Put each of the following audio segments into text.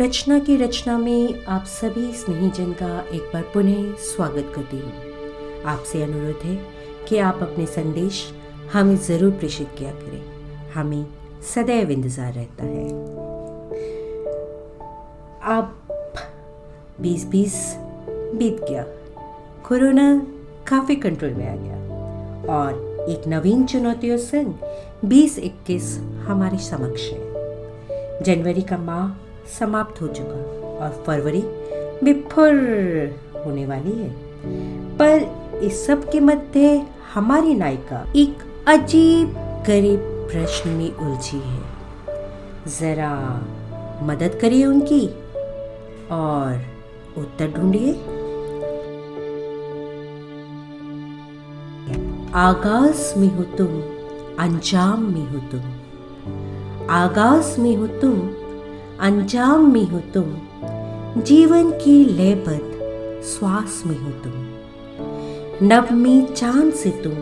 रचना की रचना में आप सभी स्नेहीजन का एक बार पुनः स्वागत करती हूँ। आपसे अनुरोध है कि आप अपने संदेश हमें ज़रूर प्रेषित किया करें। हमें सदैव इंतज़ार रहता है। अब बीस बीस बीत गया। कोरोना काफ़ी कंट्रोल में आ गया। और एक नवीन चुनौतियों संग बीस इक्कीस हमारे समक्ष है। जनवरी का माह समाप्त हो चुका और फरवरी बिफुर होने वाली है। पर इस सब के मध्य हमारी नायिका एक अजीब गरीब प्रश्न में उलझी है। जरा मदद करिए उनकी और उत्तर ढूंढिए। आगाज़ में हो तुम, अंजाम में हो तुम। आगाज़ में हो तुम अंजाम में हो तुम। जीवन की लयबद्ध श्वास में हो तुम। नव में चाँद से तुम,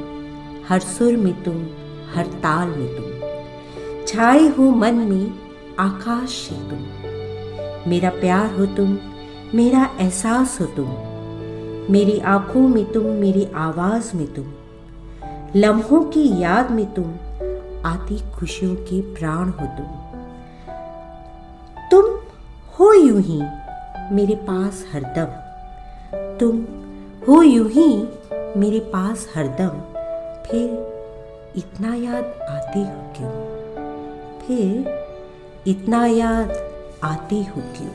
हर सुर में तुम, हर ताल में तुम। छाए हो मन में आकाश से तुम। मेरा प्यार हो तुम, मेरा एहसास हो तुम। मेरी आँखों में तुम, मेरी आवाज़ में तुम। लम्हों की याद में तुम, आती खुशियों के प्राण हो तुम। हो यूँ ही मेरे पास हरदम तुम हो यूँ ही मेरे पास हरदम फिर इतना याद आती हो क्यों? फिर इतना याद आती हो क्यों?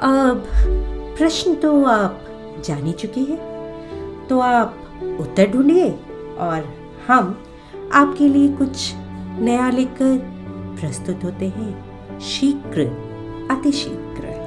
अब प्रश्न तो आप जान ही चुके हैं। तो आप उत्तर ढूंढिए और हम आपके लिए कुछ नया लेकर प्रस्तुत होते हैं। शीघ्र, अतिशीघ्र।